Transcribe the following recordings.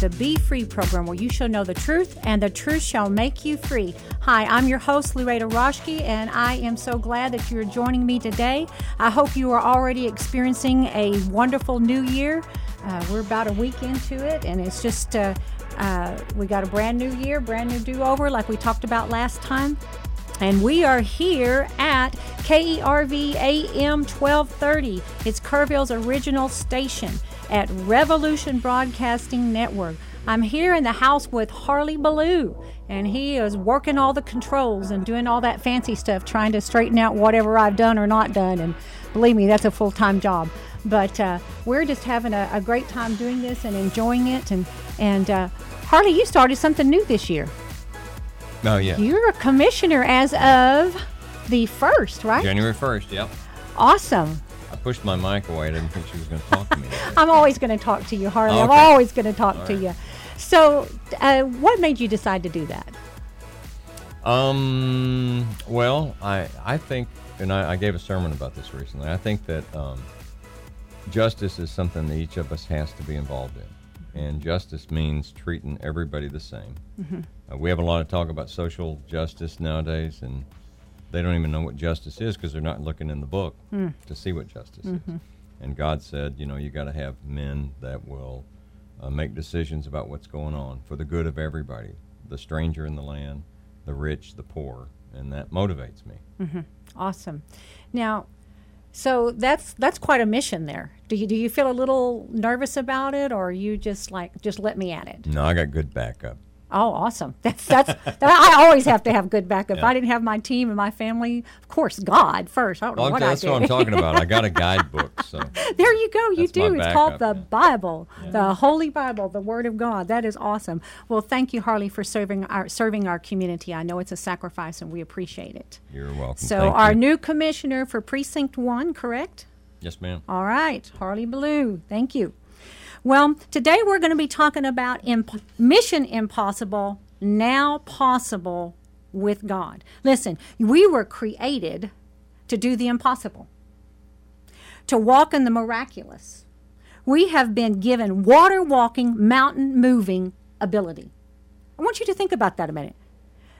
the Be Free program where you shall know the truth and the truth shall make you free. Hi, I'm your host, Louetta Roschke, and I am so glad that you're joining me today. I hope you are already experiencing a wonderful new year. Uh, we're about a week into it, and it's just, uh, uh, we got a brand new year, brand new do over, like we talked about last time. And we are here at KERV AM 1230. It's Kerrville's original station at Revolution Broadcasting Network. I'm here in the house with Harley Ballou, and he is working all the controls and doing all that fancy stuff, trying to straighten out whatever I've done or not done. And believe me, that's a full time job. But uh, we're just having a, a, great time doing this and enjoying it. And, and uh, Harley, you started something new this year. Oh, yeah. You're a commissioner as of the 1st, right? January 1st, yep. Awesome. I pushed my mic away. I didn't think she was going to talk to me. I'm always going to talk to you, Harley. Okay. I'm always going to talk All to right. you. So, uh, what made you decide to do that? Um. Well, I I think, and I, I gave a sermon about this recently. I think that um, justice is something that each of us has to be involved in, and justice means treating everybody the same. Mm-hmm. Uh, we have a lot of talk about social justice nowadays, and they don't even know what justice is because they're not looking in the book mm. to see what justice mm-hmm. is. And God said, you know, you got to have men that will uh, make decisions about what's going on for the good of everybody the stranger in the land, the rich, the poor, and that motivates me. Mm-hmm. Awesome. Now, so that's that's quite a mission there. Do you do you feel a little nervous about it, or you just like just let me at it? No, I got good backup. Oh, awesome! That's that's. that, I always have to have good backup. Yeah. If I didn't have my team and my family, of course, God first. I don't well, know what that's I what I'm talking about. I got a guidebook. So there you go. You do. It's called the yeah. Bible, yeah. the Holy Bible, the Word of God. That is awesome. Well, thank you, Harley, for serving our serving our community. I know it's a sacrifice, and we appreciate it. You're welcome. So, thank our you. new commissioner for Precinct One, correct? Yes, ma'am. All right, Harley Ballou. Thank you. Well, today we're going to be talking about imp- Mission Impossible now possible with God. Listen, we were created to do the impossible, to walk in the miraculous. We have been given water walking, mountain moving ability. I want you to think about that a minute.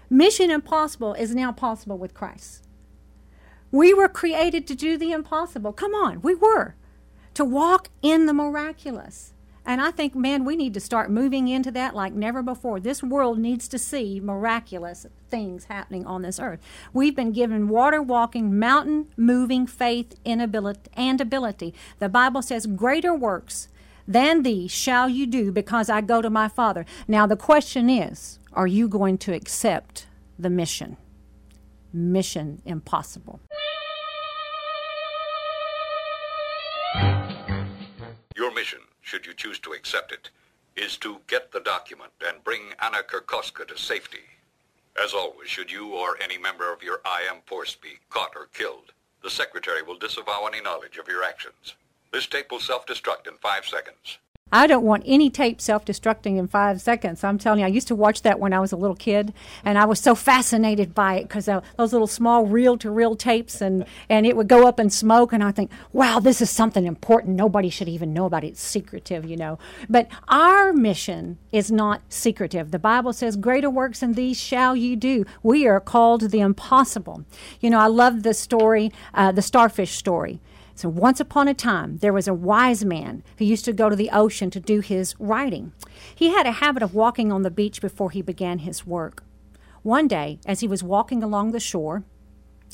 Mission impossible is now possible with Christ. We were created to do the impossible. Come on, we were. To walk in the miraculous. And I think, man, we need to start moving into that like never before. This world needs to see miraculous things happening on this earth. We've been given water walking, mountain moving faith and ability. The Bible says, Greater works than these shall you do because I go to my Father. Now, the question is, are you going to accept the mission? Mission impossible. Your mission should you choose to accept it, is to get the document and bring Anna Kurkoska to safety. As always, should you or any member of your IM force be caught or killed, the Secretary will disavow any knowledge of your actions. This tape will self-destruct in five seconds. I don't want any tape self destructing in five seconds. I'm telling you, I used to watch that when I was a little kid, and I was so fascinated by it because those little small reel to reel tapes, and, and it would go up in smoke, and I think, wow, this is something important. Nobody should even know about it. It's secretive, you know. But our mission is not secretive. The Bible says, Greater works than these shall you do. We are called the impossible. You know, I love the story, uh, the starfish story. So, once upon a time, there was a wise man who used to go to the ocean to do his writing. He had a habit of walking on the beach before he began his work. One day, as he was walking along the shore,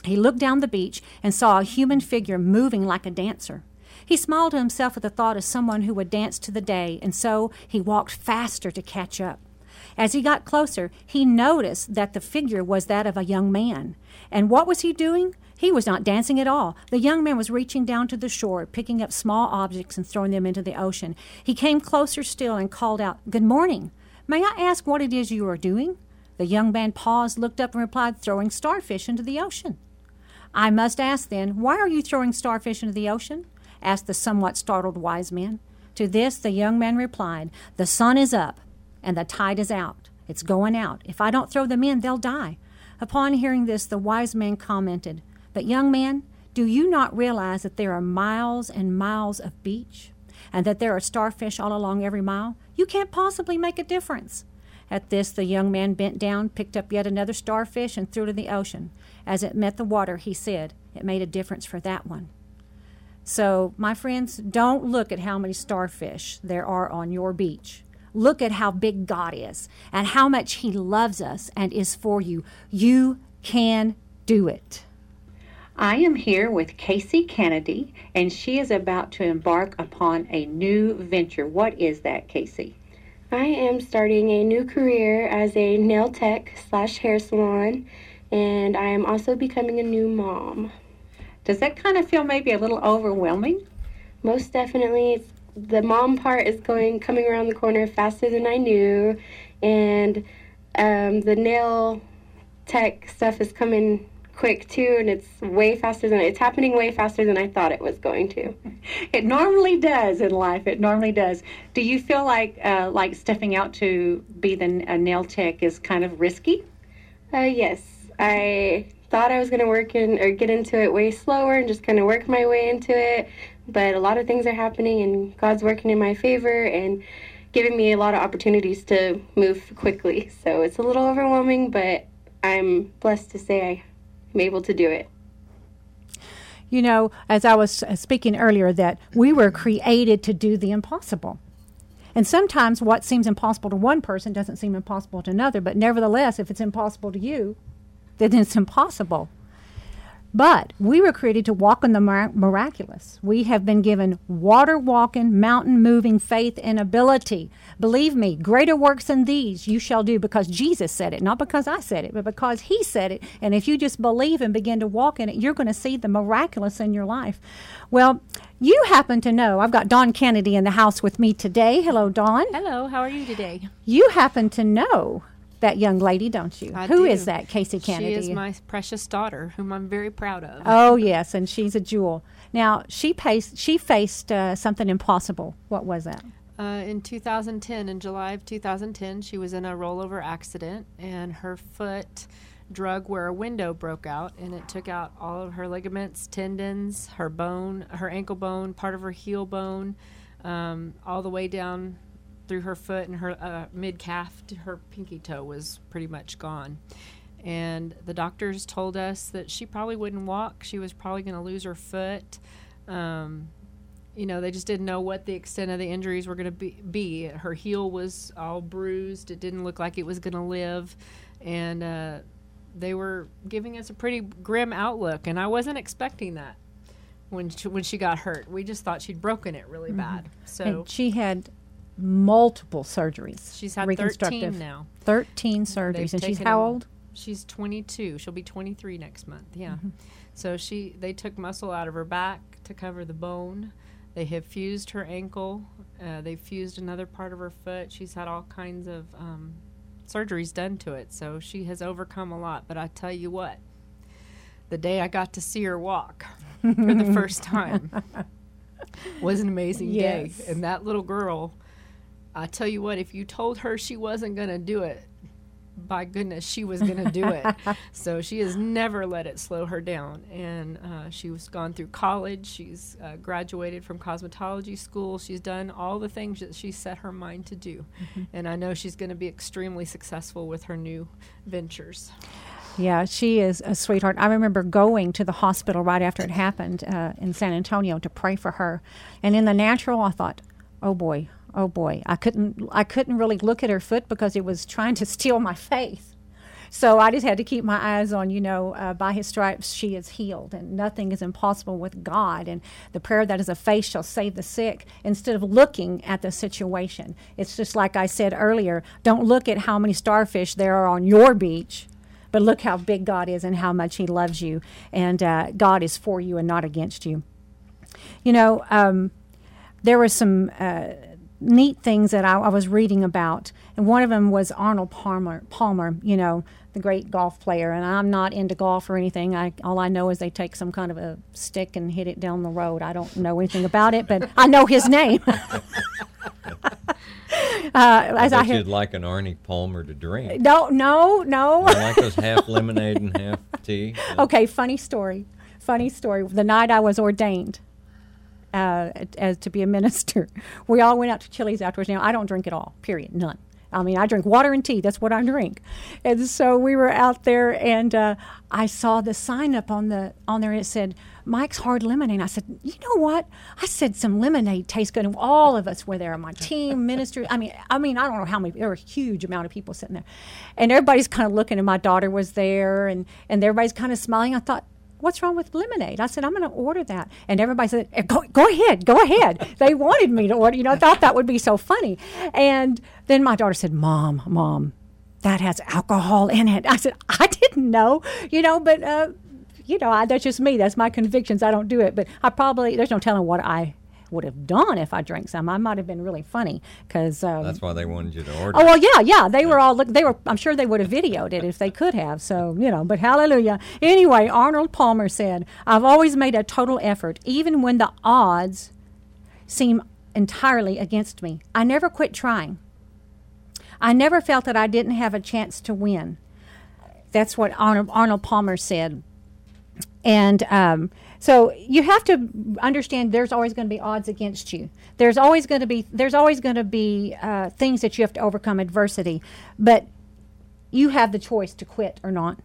he looked down the beach and saw a human figure moving like a dancer. He smiled to himself at the thought of someone who would dance to the day, and so he walked faster to catch up. As he got closer, he noticed that the figure was that of a young man. And what was he doing? He was not dancing at all. The young man was reaching down to the shore, picking up small objects and throwing them into the ocean. He came closer still and called out, Good morning. May I ask what it is you are doing? The young man paused, looked up, and replied, Throwing starfish into the ocean. I must ask then, why are you throwing starfish into the ocean? asked the somewhat startled wise man. To this, the young man replied, The sun is up and the tide is out. It's going out. If I don't throw them in, they'll die. Upon hearing this, the wise man commented, but, young man, do you not realize that there are miles and miles of beach? and that there are starfish all along every mile, you can't possibly make a difference. At this, the young man bent down, picked up yet another starfish, and threw it in the ocean. As it met the water, he said, It made a difference for that one. So, my friends, don't look at how many starfish there are on your beach. Look at how big God is and how much He loves us and is for you. You can do it. I am here with Casey Kennedy, and she is about to embark upon a new venture. What is that, Casey? I am starting a new career as a nail tech slash hair salon, and I am also becoming a new mom. Does that kind of feel maybe a little overwhelming? Most definitely, it's, the mom part is going coming around the corner faster than I knew, and um, the nail tech stuff is coming quick too, and it's way faster than it's happening way faster than I thought it was going to. It normally does in life. It normally does. Do you feel like uh, like stepping out to be the a nail tech is kind of risky? Uh, yes, I thought I was going to work in or get into it way slower and just kind of work my way into it, but a lot of things are happening, and God's working in my favor and giving me a lot of opportunities to move quickly. So it's a little overwhelming, but I'm blessed to say I I'm able to do it. You know, as I was uh, speaking earlier, that we were created to do the impossible. And sometimes what seems impossible to one person doesn't seem impossible to another, but nevertheless, if it's impossible to you, then it's impossible. But we were created to walk in the miraculous. We have been given water walking, mountain moving faith and ability. Believe me, greater works than these you shall do because Jesus said it, not because I said it, but because He said it. And if you just believe and begin to walk in it, you're going to see the miraculous in your life. Well, you happen to know, I've got Don Kennedy in the house with me today. Hello, Don. Hello, how are you today? You happen to know that young lady, don't you? I Who do. is that, Casey Kennedy? She is my precious daughter, whom I'm very proud of. Oh yes, and she's a jewel. Now she faced she faced uh, something impossible. What was that? Uh, in 2010, in July of 2010, she was in a rollover accident, and her foot drug where a window broke out, and it took out all of her ligaments, tendons, her bone, her ankle bone, part of her heel bone, um, all the way down through her foot and her uh, mid calf to her pinky toe was pretty much gone. And the doctors told us that she probably wouldn't walk. She was probably going to lose her foot. Um, you know, they just didn't know what the extent of the injuries were going to be, be. Her heel was all bruised. It didn't look like it was going to live. And uh, they were giving us a pretty grim outlook. And I wasn't expecting that when she, when she got hurt. We just thought she'd broken it really mm-hmm. bad. So and she had multiple surgeries. She's had 13 now. 13 surgeries. They've and she's how old? She's 22. She'll be 23 next month. Yeah. Mm-hmm. So she they took muscle out of her back to cover the bone. They have fused her ankle. Uh, they fused another part of her foot. She's had all kinds of um, surgeries done to it. So she has overcome a lot. But I tell you what, the day I got to see her walk for the first time was an amazing yes. day. And that little girl I tell you what, if you told her she wasn't going to do it, by goodness, she was going to do it. so she has never let it slow her down. And uh, she was gone through college. She's uh, graduated from cosmetology school. She's done all the things that she set her mind to do. Mm-hmm. And I know she's going to be extremely successful with her new ventures. Yeah, she is a sweetheart. I remember going to the hospital right after it happened uh, in San Antonio to pray for her. And in the natural, I thought, oh boy, oh boy, I couldn't I couldn't really look at her foot because it was trying to steal my faith. So I just had to keep my eyes on, you know, uh, by his stripes she is healed, and nothing is impossible with God. And the prayer that is a faith shall save the sick instead of looking at the situation. It's just like I said earlier don't look at how many starfish there are on your beach, but look how big God is and how much He loves you. And uh, God is for you and not against you. You know, um, there was some. Uh, neat things that I, I, was reading about, and one of them was Arnold Palmer. Palmer, you know, the great golf player. And I'm not into golf or anything. I all I know is they take some kind of a stick and hit it down the road. I don't know anything about it, but I know his name. uh, as I, I you'd like an Arnie Palmer to drink. No, no, no. You like those half lemonade and half tea. Okay, funny story. Funny story. The night I was ordained uh, as to be a minister. We all went out to Chili's afterwards. Now I don't drink at all. Period. None. I mean, I drink water and tea. That's what I drink. And so we were out there, and uh, I saw the sign up on the on there. It said Mike's Hard Lemonade. I said, you know what? I said some lemonade tastes good. And all of us were there. On my team, ministry. I mean, I mean, I don't know how many. There were a huge amount of people sitting there, and everybody's kind of looking. And my daughter was there, and and everybody's kind of smiling. I thought, what's wrong with lemonade? I said, I'm going to order that. And everybody said, "Eh, go, go ahead, go ahead. they wanted me to order, you know, I thought that would be so funny. And then my daughter said, Mom, Mom, that has alcohol in it. I said, I didn't know, you know, but, uh, you know, I, that's just me. That's my convictions. I don't do it. But I probably, there's no telling what I would have done if I drank some. I might have been really funny because. Um, That's why they wanted you to order. Oh well, yeah, yeah. They were all look. They were. I'm sure they would have videoed it if they could have. So you know. But hallelujah. Anyway, Arnold Palmer said, "I've always made a total effort, even when the odds seem entirely against me. I never quit trying. I never felt that I didn't have a chance to win." That's what Arnold, Arnold Palmer said. And um, so you have to understand there's always going to be odds against you. There's always going to be there's always going to be uh, things that you have to overcome adversity, but you have the choice to quit or not.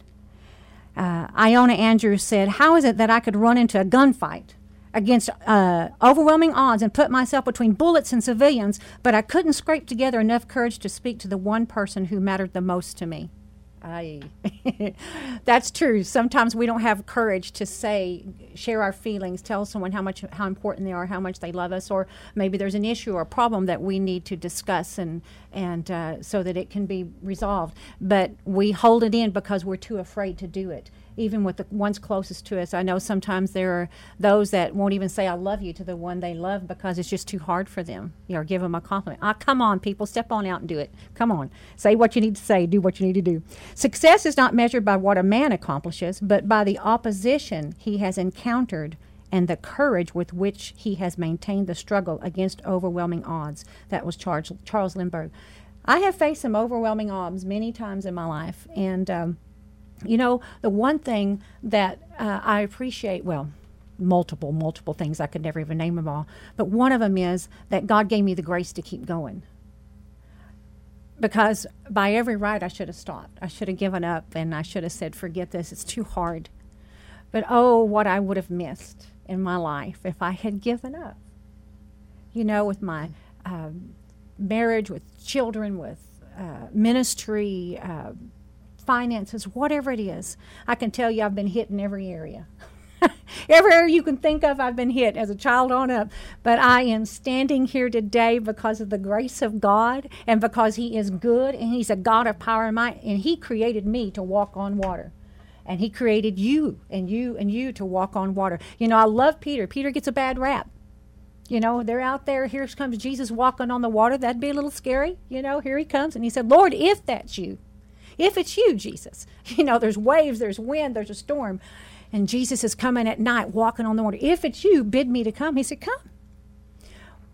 Uh, Ilona Andrews said, "How is it that I could run into a gunfight against uh, overwhelming odds and put myself between bullets and civilians, but I couldn't scrape together enough courage to speak to the one person who mattered the most to me?" Aye. That's true. Sometimes we don't have courage to say, share our feelings, tell someone how much, how important they are, how much they love us, or maybe there's an issue or a problem that we need to discuss and and uh, so that it can be resolved. But we hold it in because we're too afraid to do it. Even with the ones closest to us, I know sometimes there are those that won't even say "I love you" to the one they love because it's just too hard for them. You know, give them a compliment. Ah, come on, people, step on out and do it. Come on, say what you need to say, do what you need to do. Success is not measured by what a man accomplishes, but by the opposition he has encountered and the courage with which he has maintained the struggle against overwhelming odds. That was Charles, Charles Lindbergh. I have faced some overwhelming odds many times in my life, and um, you know, the one thing that uh, I appreciate, well, multiple, multiple things, I could never even name them all, but one of them is that God gave me the grace to keep going. Because by every right, I should have stopped. I should have given up and I should have said, forget this, it's too hard. But oh, what I would have missed in my life if I had given up. You know, with my um, marriage, with children, with uh, ministry, uh, finances, whatever it is, I can tell you I've been hit in every area. every area you can think of, I've been hit as a child on up. But I am standing here today because of the grace of God and because He is good and He's a God of power and might, and He created me to walk on water. And He created you and you and you to walk on water. You know, I love Peter. Peter gets a bad rap. You know, they're out there. Here comes Jesus walking on the water. That'd be a little scary. You know, here he comes. And he said, Lord, if that's you, if it's you, Jesus, you know, there's waves, there's wind, there's a storm, and Jesus is coming at night walking on the water. If it's you, bid me to come. He said, Come.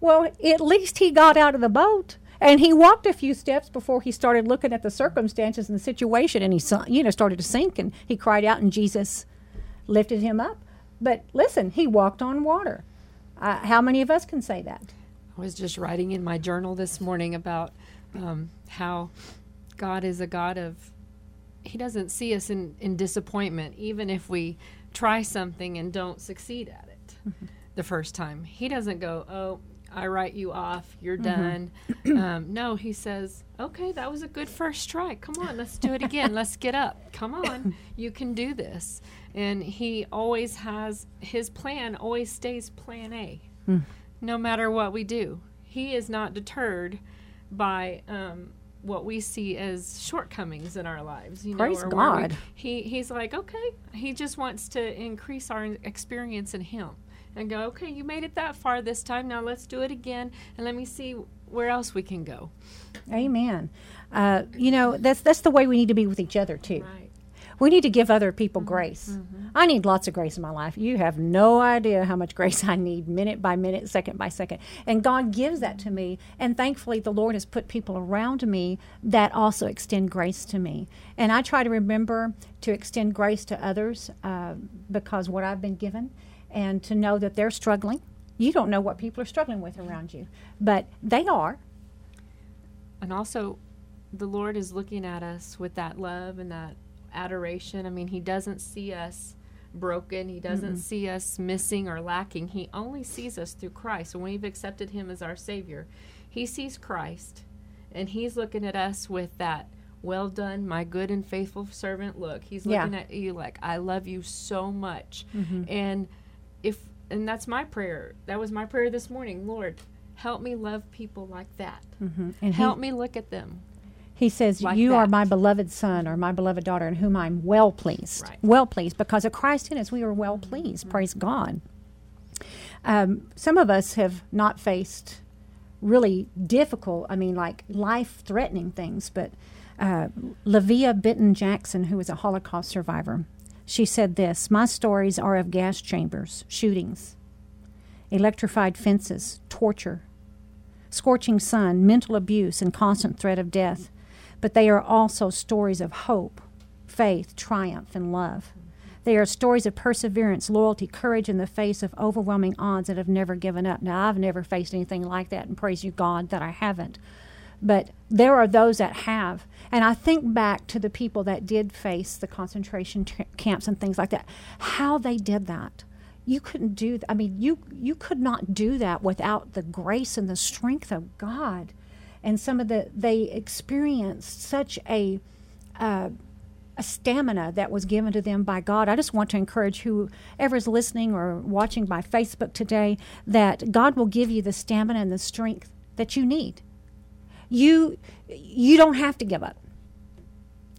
Well, at least he got out of the boat and he walked a few steps before he started looking at the circumstances and the situation and he you know started to sink and he cried out and Jesus lifted him up. But listen, he walked on water. Uh, how many of us can say that? I was just writing in my journal this morning about um, how God is a God of, He doesn't see us in, in disappointment, even if we try something and don't succeed at it Mm-hmm. the first time. He doesn't go, Oh, I write you off, you're Mm-hmm. done. um, no, He says, Okay, that was a good first try. Come on, let's do it again. let's get up. Come on, you can do this. And He always has, His plan always stays plan A no matter what we do. He is not deterred by um, what we see as shortcomings in our lives. You Praise know, or where we- God. he he's like, okay. He just wants to increase our experience in Him and go, okay, you made it that far this time. Now let's do it again, and let me see where else we can go. Amen. Uh, you know, that's that's the way we need to be with each other too. Right. We need to give other people grace. I need lots of grace in my life. You have no idea how much grace I need, minute by minute, second by second. And God gives that to me. And thankfully, the Lord has put people around me that also extend grace to me. And I try to remember to extend grace to others uh, because what I've been given, and to know that they're struggling You don't know what people are struggling with around you, but they are. And also, the Lord is looking at us with that love and that adoration. I mean, He doesn't see us broken. He doesn't see us missing or lacking. He only sees us through Christ. When we've accepted Him as our Savior, He sees Christ and He's looking at us with that, well done, my good and faithful servant look. He's Yeah. looking at you like, I love you so much. Mm-hmm. And if, and that's my prayer. That was my prayer this morning. Lord, help me love people like that. Mm-hmm. And Help he, me look at them. He says, like You are my beloved son or my beloved daughter in whom I'm well pleased. Right. Well pleased. Because of Christ in us, we are well pleased. Praise God. Um, some of us have not faced really difficult, I mean, like life threatening things, but uh, Livia Bitton-Jackson, who was a Holocaust survivor, she said this My stories are of gas chambers, shootings, electrified fences, torture, scorching sun, mental abuse, and constant threat of death. But they are also stories of hope, faith, triumph, and love. They are stories of perseverance, loyalty, courage in the face of overwhelming odds that have never given up. Now, I've never faced anything like that, and praise you, God, that I haven't. But there are those that have. And I think back to the people that did face the concentration t- camps and things like that, how they did that you couldn't do th- i mean you you could not do that without the grace and the strength of god and some of the they experienced such a uh, a stamina that was given to them by God. I just want to encourage whoever is listening or watching by Facebook today that God will give you the stamina and the strength that you need. You you don't have to give up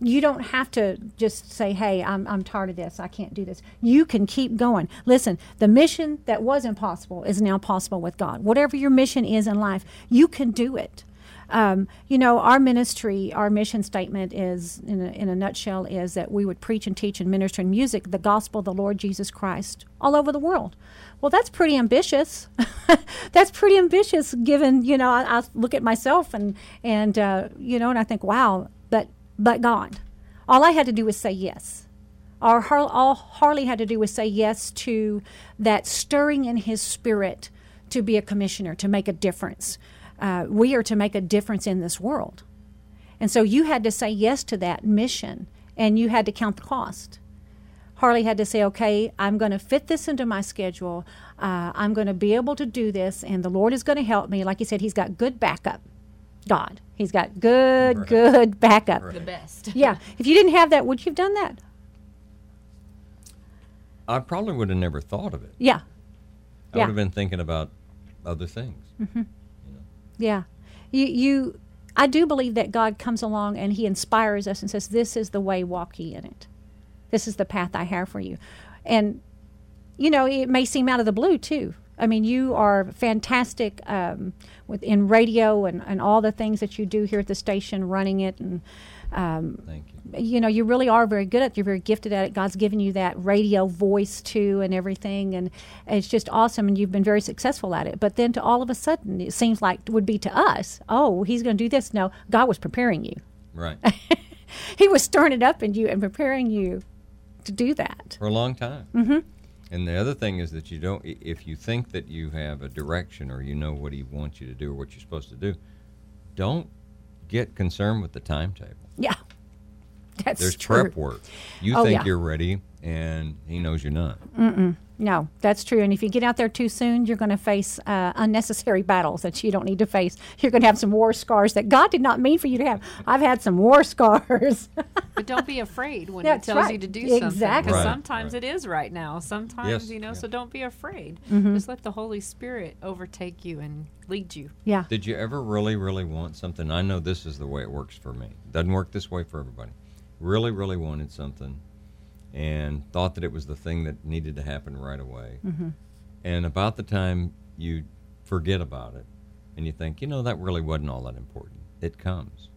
you don't have to just say, hey, I'm, I'm tired of this. I can't do this. You can keep going. Listen, the mission that was impossible is now possible with God. Whatever your mission is in life, you can do it. Um, you know, our ministry, our mission statement is, in a, in a nutshell, is that we would preach and teach and minister in music the gospel of the Lord Jesus Christ all over the world. Well, that's pretty ambitious. that's pretty ambitious, given you know. I, I look at myself and and uh, you know, and I think, wow. But but God. All I had to do was say yes. All, Har- all Harley had to do was say yes to that stirring in his spirit to be a commissioner, to make a difference. Uh, we are to make a difference in this world. And so you had to say yes to that mission, and you had to count the cost. Harley had to say, okay, I'm going to fit this into my schedule. Uh, I'm going to be able to do this, and the Lord is going to help me. Like he said, he's got good backup. God. He's got good, Right. good backup. The best. Yeah. If you didn't have that, would you have done that? I probably would have never thought of it. Yeah. I Yeah. would have been thinking about other things. Yeah. You you I do believe that God comes along and he inspires us and says, This is the way, walk ye in it. This is the path I have for you. And you know, it may seem out of the blue too. I mean, you are fantastic um, within radio and, and all the things that you do here at the station, running it, and um, Thank you. you know you really are very good at it you're very gifted at it god's given you that radio voice too and everything and it's just awesome and you've been very successful at it but then to all of a sudden it seems like it would be to us oh he's going to do this no god was preparing you Right. he was stirring it up in you and preparing you to do that For a long time. Mm-hmm. And the other thing is that you don't, if you think that you have a direction or you know what he wants you to do or what you're supposed to do, don't get concerned with the timetable. Yeah that's There's true. prep work. You Oh, think yeah. you're ready, and he knows you're not. No, that's true. And if you get out there too soon, you're going to face uh, unnecessary battles that you don't need to face. You're going to have some war scars that God did not mean for you to have. I've had some war scars. But don't be afraid when That's he tells right. you to do something. Exactly. Because Right, sometimes right. it is right now. Sometimes, Yes, you know, yeah. so don't be afraid. Mm-hmm. Just let the Holy Spirit overtake you and lead you. yeah. Did you ever really, really want something? I know this is the way it works for me. Doesn't work this way for everybody. Really, really wanted something and thought that it was the thing that needed to happen right away. Mm-hmm. And about the time you forget about it and you think, you know, that really wasn't all that important, it comes.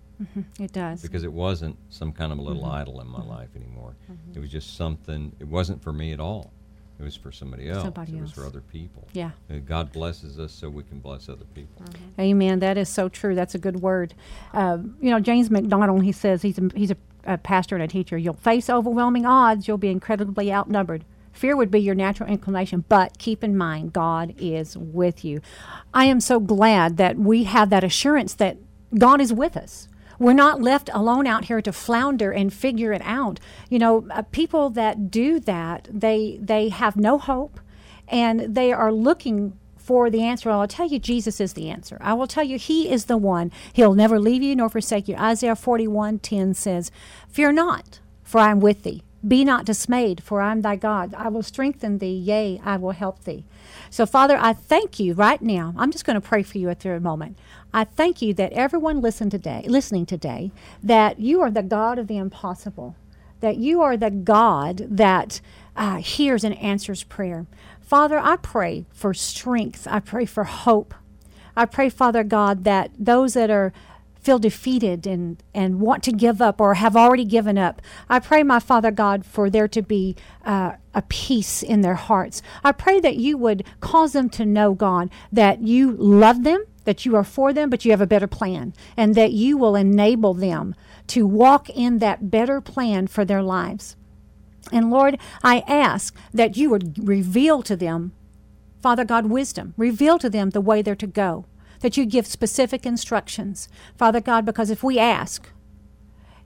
It does. Because it wasn't some kind of a Mm-hmm. little idol in my life anymore. It was just something, it wasn't for me at all. It was for somebody else. Somebody it was for other people. Yeah. God blesses us so we can bless other people. Amen. That is so true. That's a good word. Uh, you know, James MacDonald, he says he's a, he's a, a pastor and a teacher. You'll face overwhelming odds. You'll be incredibly outnumbered. Fear would be your natural inclination, but keep in mind, God is with you. I am so glad that we have that assurance that God is with us. We're not left alone out here to flounder and figure it out. You know, uh, people that do that, they they have no hope, and they are looking for the answer. I'll tell you, Jesus is the answer. I will tell you, He is the one. He'll never leave you nor forsake you. Isaiah 41 10 says, Fear not, for I am with thee. Be not dismayed, for I am thy God. I will strengthen thee, yea, I will help thee. So, Father, I thank you right now. I'm just going to pray for you at the moment. I thank you that everyone listen today, listening today, that you are the God of the impossible, that you are the God that uh, hears and answers prayer. Father, I pray for strength. I pray for hope. I pray, Father God, that those that are feel defeated and, and want to give up or have already given up. I pray, my Father God, for there to be uh, a peace in their hearts. I pray that you would cause them to know, God, that you love them, that you are for them, but you have a better plan, and that you will enable them to walk in that better plan for their lives. And Lord, I ask that you would reveal to them, Father God, wisdom. Reveal to them the way they're to go that you give specific instructions, Father God, because if we ask,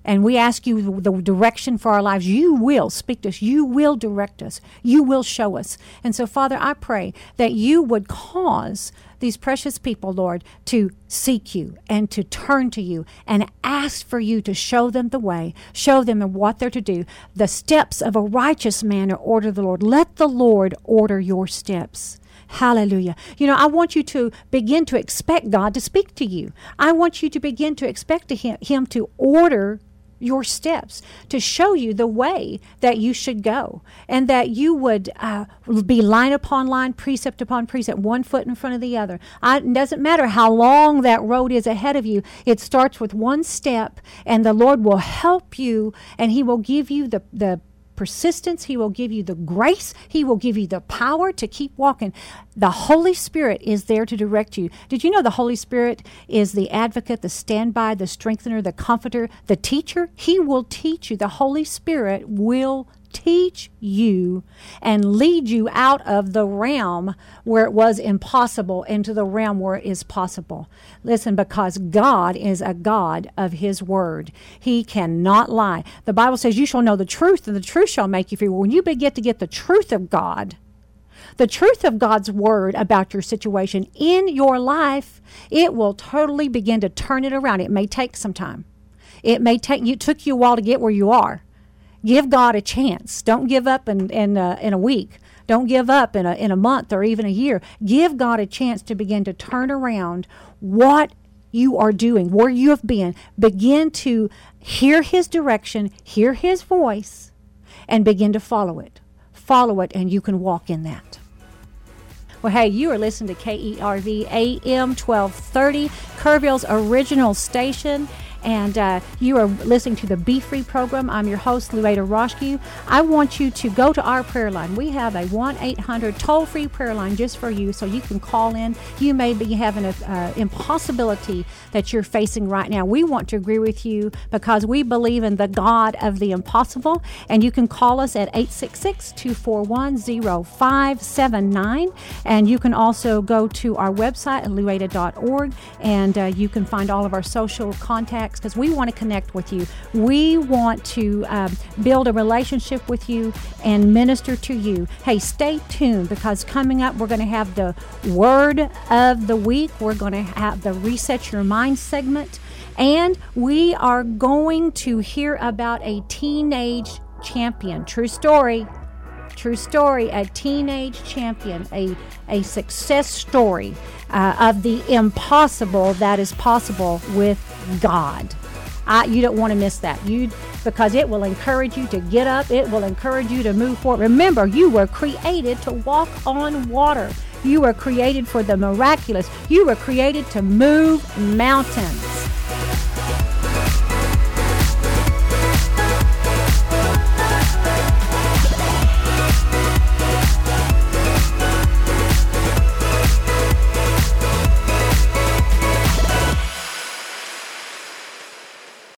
and we ask you the direction for our lives, you will speak to us. You will direct us. You will show us. And so, Father, I pray that you would cause these precious people, Lord, to seek you and to turn to you and ask for you to show them the way, show them what they're to do. The steps of a righteous man are ordered the Lord. Let the Lord order your steps. Hallelujah. You know, I want you to begin to expect God to speak to you. I want you to begin to expect to him, him to order your steps to show you the way that you should go and that you would uh, be line upon line precept upon precept one foot in front of the other. I, it doesn't matter how long that road is ahead of you. It starts with one step and the lord will help you and he will give you the, the persistence. He will give you the grace. He will give you the power to keep walking. The Holy Spirit is there to direct you. Did you know the Holy Spirit is the advocate, the standby, the strengthener, the comforter, the teacher? He will teach you. The Holy Spirit will teach you and lead you out of the realm where it was impossible into the realm where it is possible. Listen, because God is a God of His Word. He cannot lie. The Bible says, You shall know the truth, and the truth shall make you free. When you begin to get the truth of God, the truth of God's word about your situation in your life, it will totally begin to turn it around. It may take some time. It may take you took you a while to get where you are give God a chance. Don't give up in in, uh, in a week. Don't give up in a in a month or even a year. Give God a chance to begin to turn around what you are doing, where you have been. Begin to hear His direction, hear His voice, and begin to follow it. Follow it, and you can walk in that. Well, hey, you are listening to KERV AM 1230, Kerrville's original station and uh, you are listening to the Be Free program. I'm your host, Louetta Roschke. I want you to go to our prayer line. We have a 1 800 toll free prayer line just for you so you can call in. You may be having an uh, impossibility that you're facing right now. We want to agree with you because we believe in the God of the impossible. And you can call us at 866 241 0579. And you can also go to our website at louetta.org and uh, you can find all of our social because we want to connect with you. We want to um, build a relationship with you and minister to you. Hey, stay tuned because coming up, we're going to have the word of the week. We're going to have the Reset Your Mind segment. And we are going to hear about a teenage champion. True story true story, a teenage champion, a, a success story uh, of the impossible that is possible with God. I, you don't want to miss that. You because it will encourage you to get up. It will encourage you to move forward. Remember, you were created to walk on water. You were created for the miraculous. You were created to move mountains.